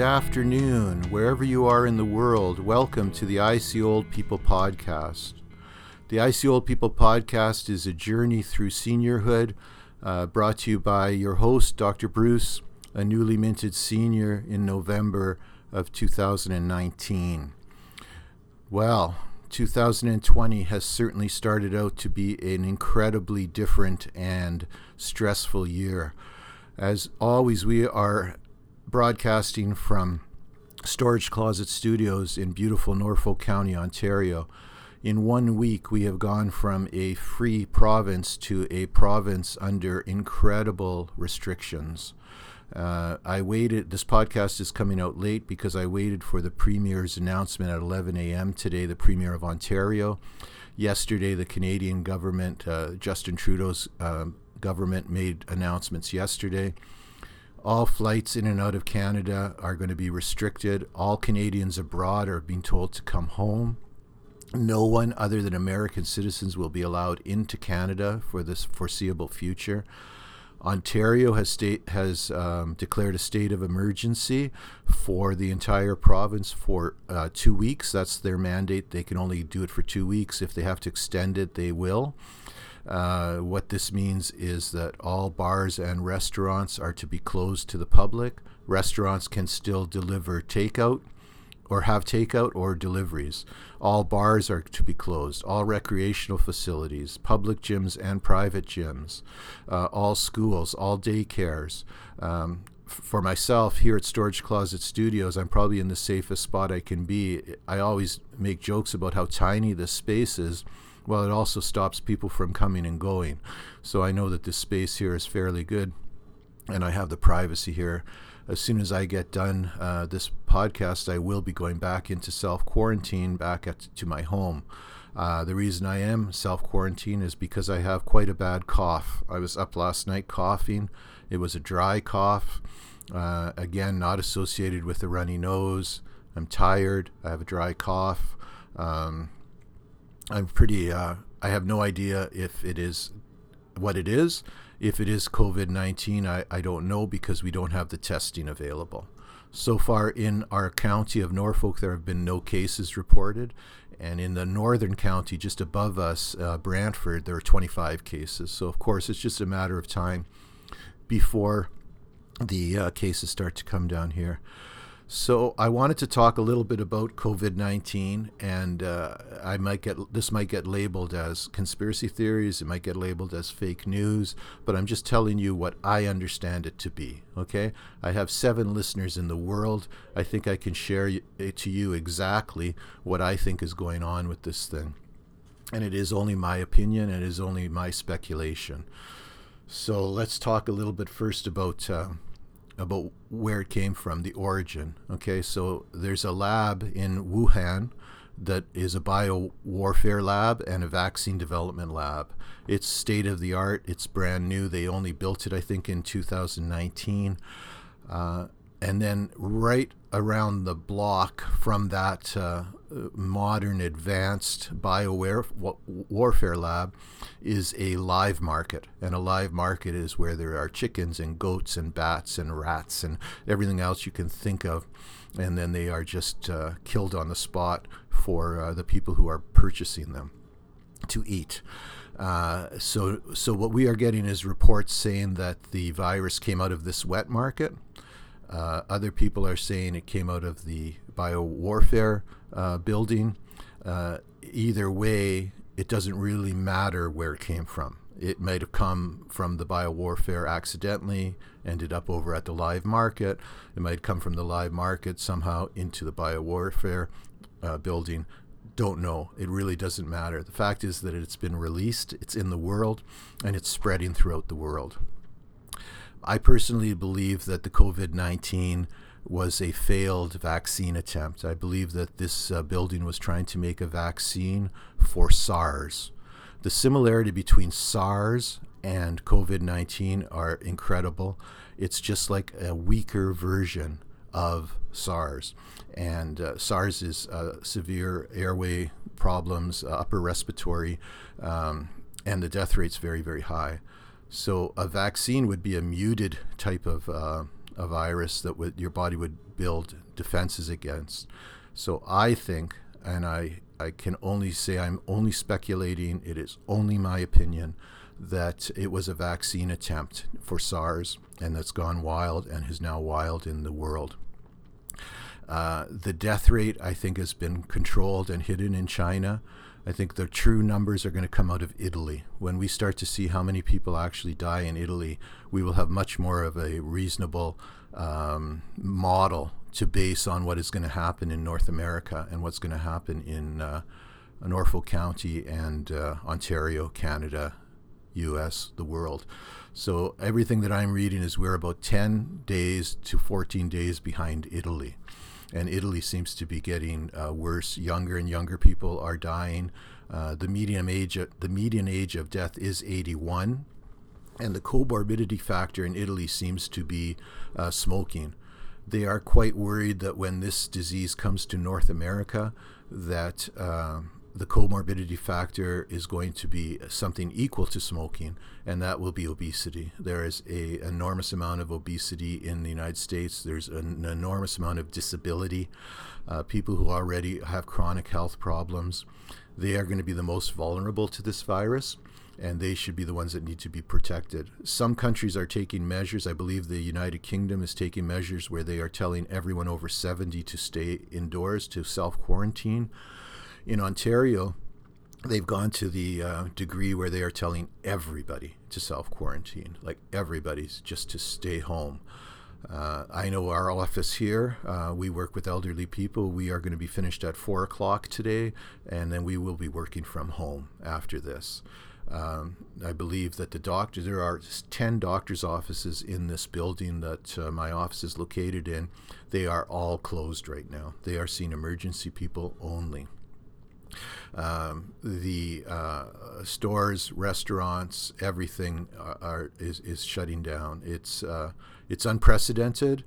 good afternoon, wherever you are in the world. Welcome to the I See Old People Podcast. The I See Old People Podcast is a journey through seniorhood uh, brought to you by your host, Dr. Bruce, a newly minted senior in November of 2019. Well, 2020 has certainly started out to be an incredibly different and stressful year. As always, we are broadcasting from Storage Closet Studios in beautiful Norfolk County, Ontario. In one week, we have gone from a free province to a province under incredible restrictions. Uh, I waited, this podcast is coming out late because I waited for the Premier's announcement at 11 a.m. today, the Premier of Ontario. Yesterday, the Canadian government, uh, Justin Trudeau's uh, government, made announcements yesterday. All flights in and out of Canada are going to be restricted. All Canadians abroad are being told to come home. No one other than American citizens will be allowed into Canada for this foreseeable future. Ontario has state has um, declared a state of emergency for the entire province for uh, two weeks. That's their mandate. They can only do it for two weeks. If they have to extend it, they will. Uh, what this means is that all bars and restaurants are to be closed to the public. Restaurants can still deliver takeout or have takeout or deliveries. All bars are to be closed. All recreational facilities, public gyms and private gyms, uh, all schools, all daycares. Um, for myself here at Storage Closet Studios, I'm probably in the safest spot I can be. I always make jokes about how tiny this space is well, it also stops people from coming and going. So I know that this space here is fairly good, and I have the privacy here. As soon as I get done uh, this podcast, I will be going back into self quarantine back at, to my home. Uh, the reason I am self quarantine is because I have quite a bad cough. I was up last night coughing. It was a dry cough. Uh, again, not associated with a runny nose. I'm tired. I have a dry cough. Um, I'm pretty. Uh, I have no idea if it is what it is. If it is COVID 19, I, I don't know because we don't have the testing available. So far in our county of Norfolk, there have been no cases reported. And in the northern county, just above us, uh, Brantford, there are 25 cases. So, of course, it's just a matter of time before the uh, cases start to come down here. So I wanted to talk a little bit about COVID nineteen, and uh, I might get this might get labeled as conspiracy theories. It might get labeled as fake news, but I'm just telling you what I understand it to be. Okay, I have seven listeners in the world. I think I can share to you exactly what I think is going on with this thing, and it is only my opinion. It is only my speculation. So let's talk a little bit first about. Uh, about where it came from, the origin. Okay, so there's a lab in Wuhan that is a bio warfare lab and a vaccine development lab. It's state of the art. It's brand new. They only built it, I think, in 2019. Uh, and then right around the block from that uh, modern advanced bio warfare lab is a live market. And a live market is where there are chickens and goats and bats and rats and everything else you can think of. And then they are just uh, killed on the spot for uh, the people who are purchasing them to eat. Uh, so, so what we are getting is reports saying that the virus came out of this wet market, uh, other people are saying it came out of the biowarfare uh, building. Uh, either way, it doesn't really matter where it came from. It might have come from the biowarfare accidentally, ended up over at the live market. It might come from the live market somehow into the biowarfare uh, building. Don't know. It really doesn't matter. The fact is that it's been released, it's in the world, and it's spreading throughout the world. I personally believe that the COVID 19 was a failed vaccine attempt. I believe that this uh, building was trying to make a vaccine for SARS. The similarity between SARS and COVID 19 are incredible. It's just like a weaker version of SARS. And uh, SARS is uh, severe airway problems, uh, upper respiratory, um, and the death rate's very, very high. So a vaccine would be a muted type of uh, a virus that your body would build defenses against. So I think, and I, I can only say I'm only speculating, it is only my opinion, that it was a vaccine attempt for SARS and that's gone wild and is now wild in the world. Uh, the death rate, I think, has been controlled and hidden in China. I think the true numbers are going to come out of Italy. When we start to see how many people actually die in Italy, we will have much more of a reasonable um, model to base on what is going to happen in North America and what's going to happen in uh, Norfolk County and uh, Ontario, Canada, US, the world. So everything that I'm reading is we're about 10 days to 14 days behind Italy. And Italy seems to be getting uh, worse. Younger and younger people are dying. Uh, the median age the median age of death is 81, and the comorbidity factor in Italy seems to be uh, smoking. They are quite worried that when this disease comes to North America, that um, the comorbidity factor is going to be something equal to smoking, and that will be obesity. There is a enormous amount of obesity in the United States. There's an enormous amount of disability. Uh, people who already have chronic health problems, they are going to be the most vulnerable to this virus, and they should be the ones that need to be protected. Some countries are taking measures. I believe the United Kingdom is taking measures where they are telling everyone over 70 to stay indoors to self quarantine in Ontario, they've gone to the uh, degree where they are telling everybody to self quarantine, like everybody's just to stay home. Uh, I know our office here, uh, we work with elderly people. We are going to be finished at four o'clock today, and then we will be working from home after this. Um, I believe that the doctor, there are 10 doctor's offices in this building that uh, my office is located in. They are all closed right now. They are seeing emergency people only. Um, the uh, stores, restaurants, everything are, are, is, is shutting down. It's uh, it's unprecedented.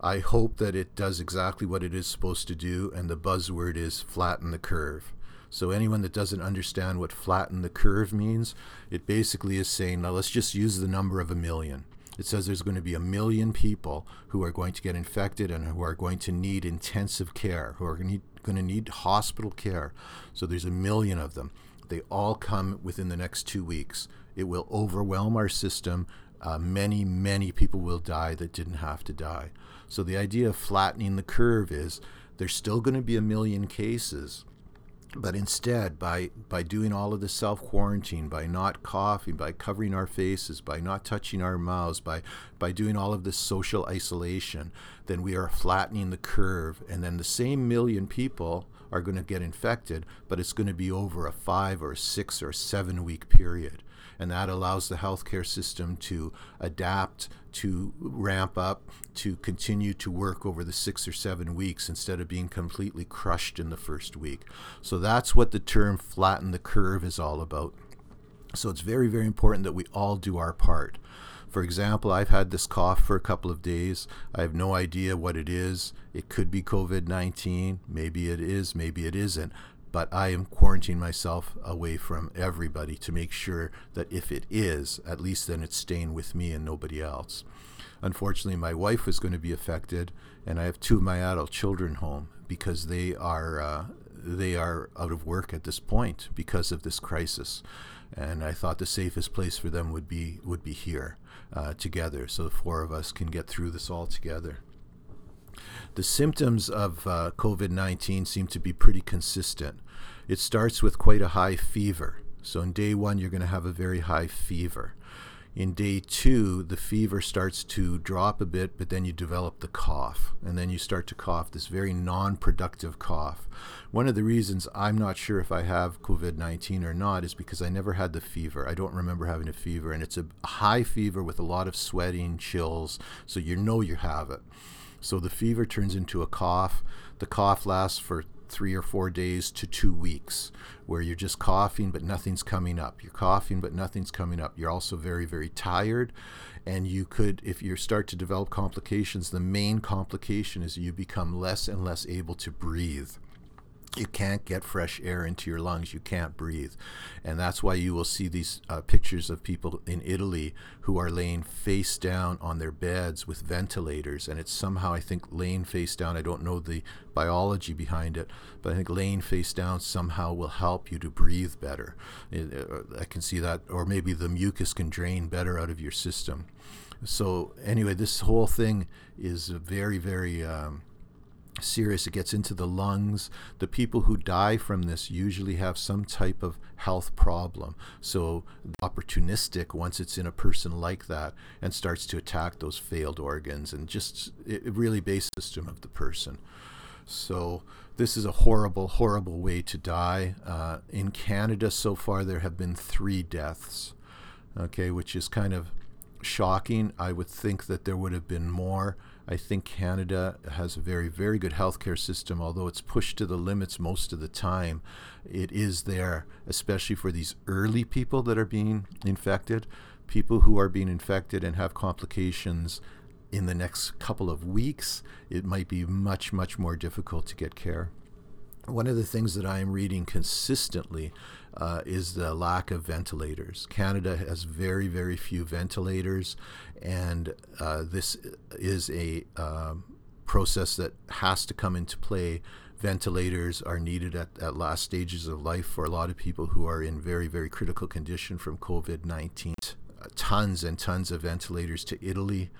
I hope that it does exactly what it is supposed to do, and the buzzword is flatten the curve. So anyone that doesn't understand what flatten the curve means, it basically is saying, now let's just use the number of a million. It says there's going to be a million people who are going to get infected and who are going to need intensive care, who are going to going to need hospital care. So there's a million of them. They all come within the next two weeks. It will overwhelm our system. Uh, many, many people will die that didn't have to die. So the idea of flattening the curve is there's still going to be a million cases but instead, by, by doing all of the self quarantine, by not coughing, by covering our faces, by not touching our mouths, by, by doing all of this social isolation, then we are flattening the curve. And then the same million people are going to get infected, but it's going to be over a five or six or seven week period and that allows the healthcare system to adapt, to ramp up, to continue to work over the six or seven weeks instead of being completely crushed in the first week. So that's what the term flatten the curve is all about. So it's very, very important that we all do our part. For example, I've had this cough for a couple of days. I have no idea what it is. It could be COVID 19. Maybe it is, maybe it isn't but I am quarantining myself away from everybody to make sure that if it is, at least then it's staying with me and nobody else. Unfortunately, my wife was going to be affected, and I have two of my adult children home because they are uh, they are out of work at this point because of this crisis. And I thought the safest place for them would be would be here uh, together, so the four of us can get through this all together. The symptoms of uh, COVID 19 seem to be pretty consistent. It starts with quite a high fever. So, in day one, you're going to have a very high fever. In day two, the fever starts to drop a bit, but then you develop the cough. And then you start to cough, this very non productive cough. One of the reasons I'm not sure if I have COVID 19 or not is because I never had the fever. I don't remember having a fever. And it's a high fever with a lot of sweating, chills. So you know you have it. So the fever turns into a cough. The cough lasts for three or four days to two weeks, where you're just coughing but nothing's coming up. You're coughing but nothing's coming up. You're also very, very tired. And you could, if you start to develop complications, the main complication is you become less and less able to breathe. You can't get fresh air into your lungs. You can't breathe. And that's why you will see these uh, pictures of people in Italy who are laying face down on their beds with ventilators. And it's somehow, I think, laying face down. I don't know the biology behind it, but I think laying face down somehow will help you to breathe better. Uh, I can see that. Or maybe the mucus can drain better out of your system. So, anyway, this whole thing is very, very. Um, serious. It gets into the lungs. The people who die from this usually have some type of health problem. So, opportunistic once it's in a person like that and starts to attack those failed organs and just it, really base system of the person. So, this is a horrible, horrible way to die. Uh, in Canada, so far, there have been three deaths, okay, which is kind of shocking. I would think that there would have been more. I think Canada has a very, very good healthcare system, although it's pushed to the limits most of the time. It is there, especially for these early people that are being infected, people who are being infected and have complications in the next couple of weeks. It might be much, much more difficult to get care. One of the things that I am reading consistently uh, is the lack of ventilators. Canada has very, very few ventilators, and uh, this is a um, process that has to come into play. Ventilators are needed at, at last stages of life for a lot of people who are in very, very critical condition from COVID 19. Tons and tons of ventilators to Italy.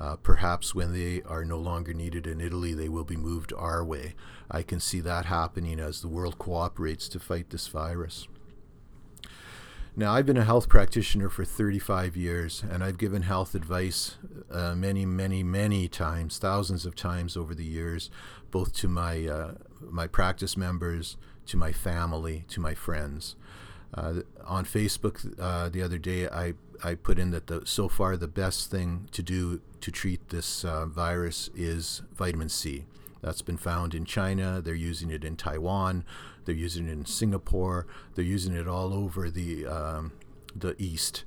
Uh, perhaps when they are no longer needed in Italy, they will be moved our way. I can see that happening as the world cooperates to fight this virus. Now, I've been a health practitioner for 35 years, and I've given health advice uh, many, many, many times, thousands of times over the years, both to my uh, my practice members, to my family, to my friends. Uh, on Facebook uh, the other day, I, I put in that the, so far the best thing to do to treat this uh, virus is vitamin C. That's been found in China. They're using it in Taiwan. They're using it in Singapore. They're using it all over the um, the East.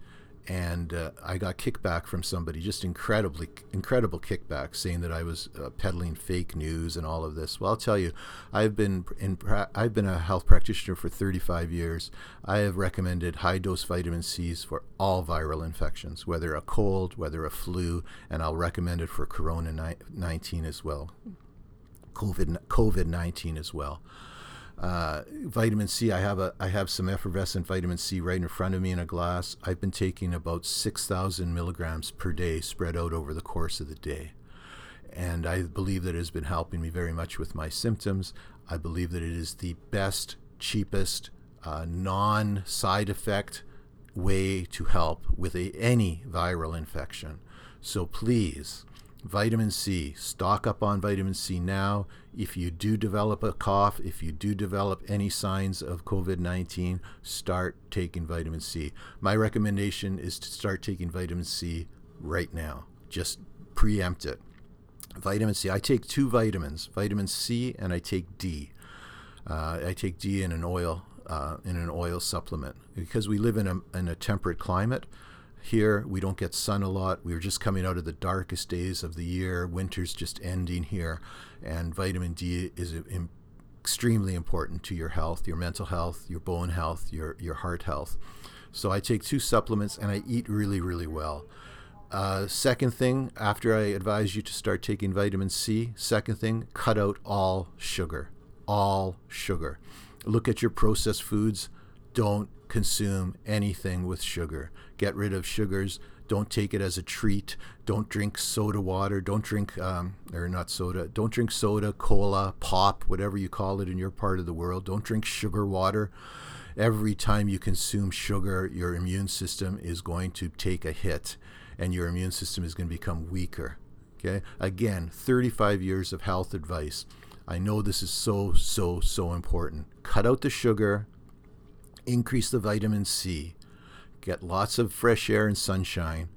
And uh, I got kickback from somebody, just incredibly, incredible kickback, saying that I was uh, peddling fake news and all of this. Well, I'll tell you, I've been in, I've been a health practitioner for 35 years. I have recommended high dose vitamin C's for all viral infections, whether a cold, whether a flu, and I'll recommend it for Corona 19 as well. COVID COVID nineteen as well. Uh, vitamin C, I have a I have some effervescent vitamin C right in front of me in a glass. I've been taking about six thousand milligrams per day, spread out over the course of the day, and I believe that it has been helping me very much with my symptoms. I believe that it is the best, cheapest, uh, non side effect way to help with a, any viral infection. So please Vitamin C. Stock up on vitamin C now. If you do develop a cough, if you do develop any signs of COVID 19, start taking vitamin C. My recommendation is to start taking vitamin C right now. Just preempt it. Vitamin C. I take two vitamins, vitamin C and I take D. Uh, I take D in an oil uh, in an oil supplement because we live in a, in a temperate climate. Here, we don't get sun a lot. We're just coming out of the darkest days of the year. Winter's just ending here. And vitamin D is extremely important to your health, your mental health, your bone health, your, your heart health. So I take two supplements and I eat really, really well. Uh, second thing, after I advise you to start taking vitamin C, second thing, cut out all sugar. All sugar. Look at your processed foods. Don't consume anything with sugar get rid of sugars. Don't take it as a treat. Don't drink soda water. Don't drink, um, or not soda, don't drink soda, cola, pop, whatever you call it in your part of the world. Don't drink sugar water. Every time you consume sugar, your immune system is going to take a hit and your immune system is going to become weaker. Okay? Again, 35 years of health advice. I know this is so, so, so important. Cut out the sugar, increase the vitamin C, get lots of fresh air and sunshine,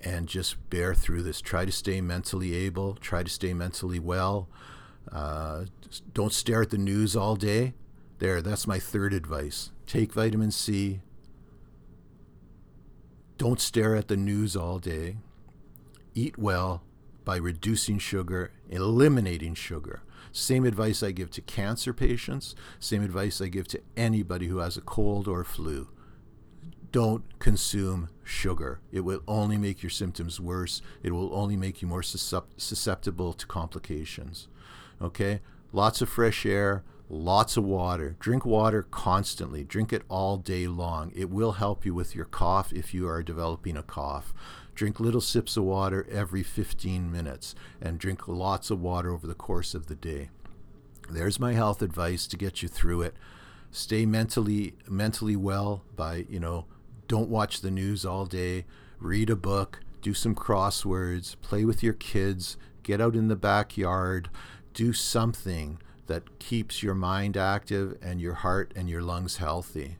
and just bear through this. Try to stay mentally able, try to stay mentally well. Uh, don't stare at the news all day. There, that's my third advice. Take vitamin C. Don't stare at the news all day. Eat well, by reducing sugar, eliminating sugar. Same advice I give to cancer patients, same advice I give to anybody who has a cold or flu. Don't consume sugar. It will only make your symptoms worse. It will only make you more susceptible to complications. Okay? Lots of fresh air, lots of water. Drink water constantly. Drink it all day long. It will help you with your cough if you are developing a cough. Drink little sips of water every 15 minutes and drink lots of water over the course of the day. There's my health advice to get you through it. Stay mentally mentally well by, you know, don't watch the news all day. Read a book, do some crosswords, play with your kids, get out in the backyard, do something that keeps your mind active and your heart and your lungs healthy.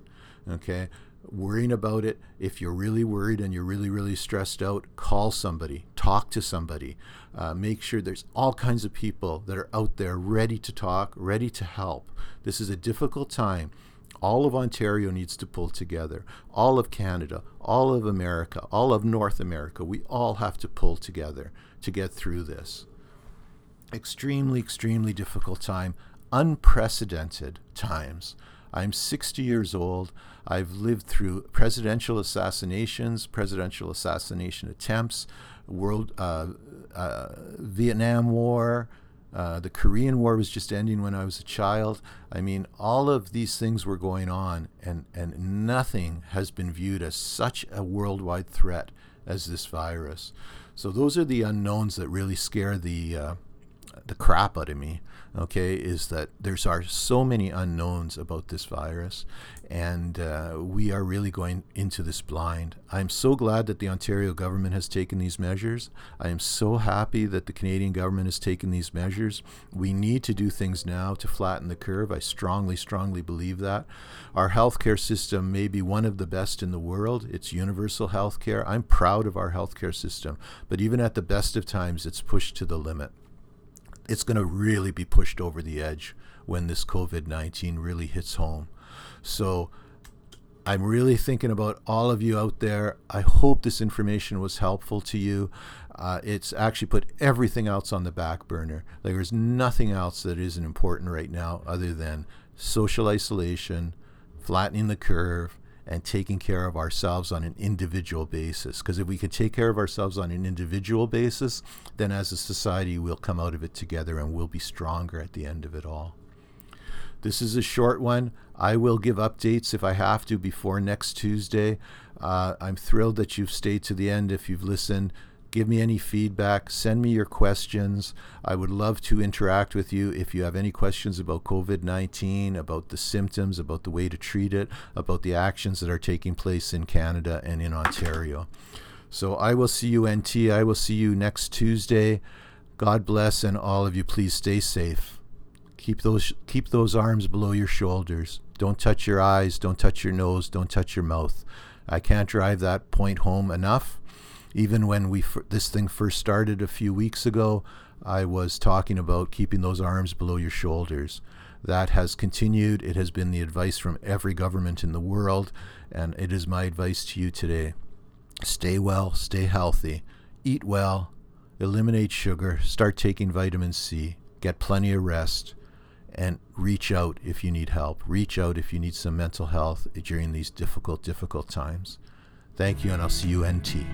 Okay? Worrying about it, if you're really worried and you're really, really stressed out, call somebody, talk to somebody. Uh, make sure there's all kinds of people that are out there ready to talk, ready to help. This is a difficult time. All of Ontario needs to pull together. All of Canada, all of America, all of North America, we all have to pull together to get through this extremely, extremely difficult time, unprecedented times. I'm 60 years old. I've lived through presidential assassinations, presidential assassination attempts, world uh, uh, Vietnam War. Uh, the Korean War was just ending when I was a child. I mean, all of these things were going on, and, and nothing has been viewed as such a worldwide threat as this virus. So, those are the unknowns that really scare the uh, the crap out of me, okay, is that there's are so many unknowns about this virus, and uh, we are really going into this blind. I'm so glad that the Ontario government has taken these measures. I am so happy that the Canadian government has taken these measures. We need to do things now to flatten the curve. I strongly, strongly believe that. Our healthcare system may be one of the best in the world. It's universal healthcare. I'm proud of our healthcare system, but even at the best of times, it's pushed to the limit it's going to really be pushed over the edge when this COVID 19 really hits home. So I'm really thinking about all of you out there. I hope this information was helpful to you. Uh, it's actually put everything else on the back burner. Like there's nothing else that isn't important right now other than social isolation, flattening the curve, and taking care of ourselves on an individual basis. Because if we can take care of ourselves on an individual basis, then as a society, we'll come out of it together and we'll be stronger at the end of it all. This is a short one. I will give updates if I have to before next Tuesday. Uh, I'm thrilled that you've stayed to the end if you've listened give me any feedback, send me your questions. I would love to interact with you if you have any questions about COVID 19, about the symptoms, about the way to treat it, about the actions that are taking place in Canada and in Ontario. So I will see you, NT. I will see you next Tuesday. God bless, and all of you, please stay safe. Keep those, keep those arms below your shoulders. Don't touch your eyes, don't touch your nose, don't touch your mouth. I can't drive that point home enough even when we this thing first started a few weeks ago, I was talking about keeping those arms below your shoulders. That has continued. It has been the advice from every government in the world, and it is my advice to you today. Stay well, stay healthy, eat well, eliminate sugar, start taking vitamin C, get plenty of rest, and reach out if you need help. Reach out if you need some mental health during these difficult, difficult times. Thank you, and I'll see you NT.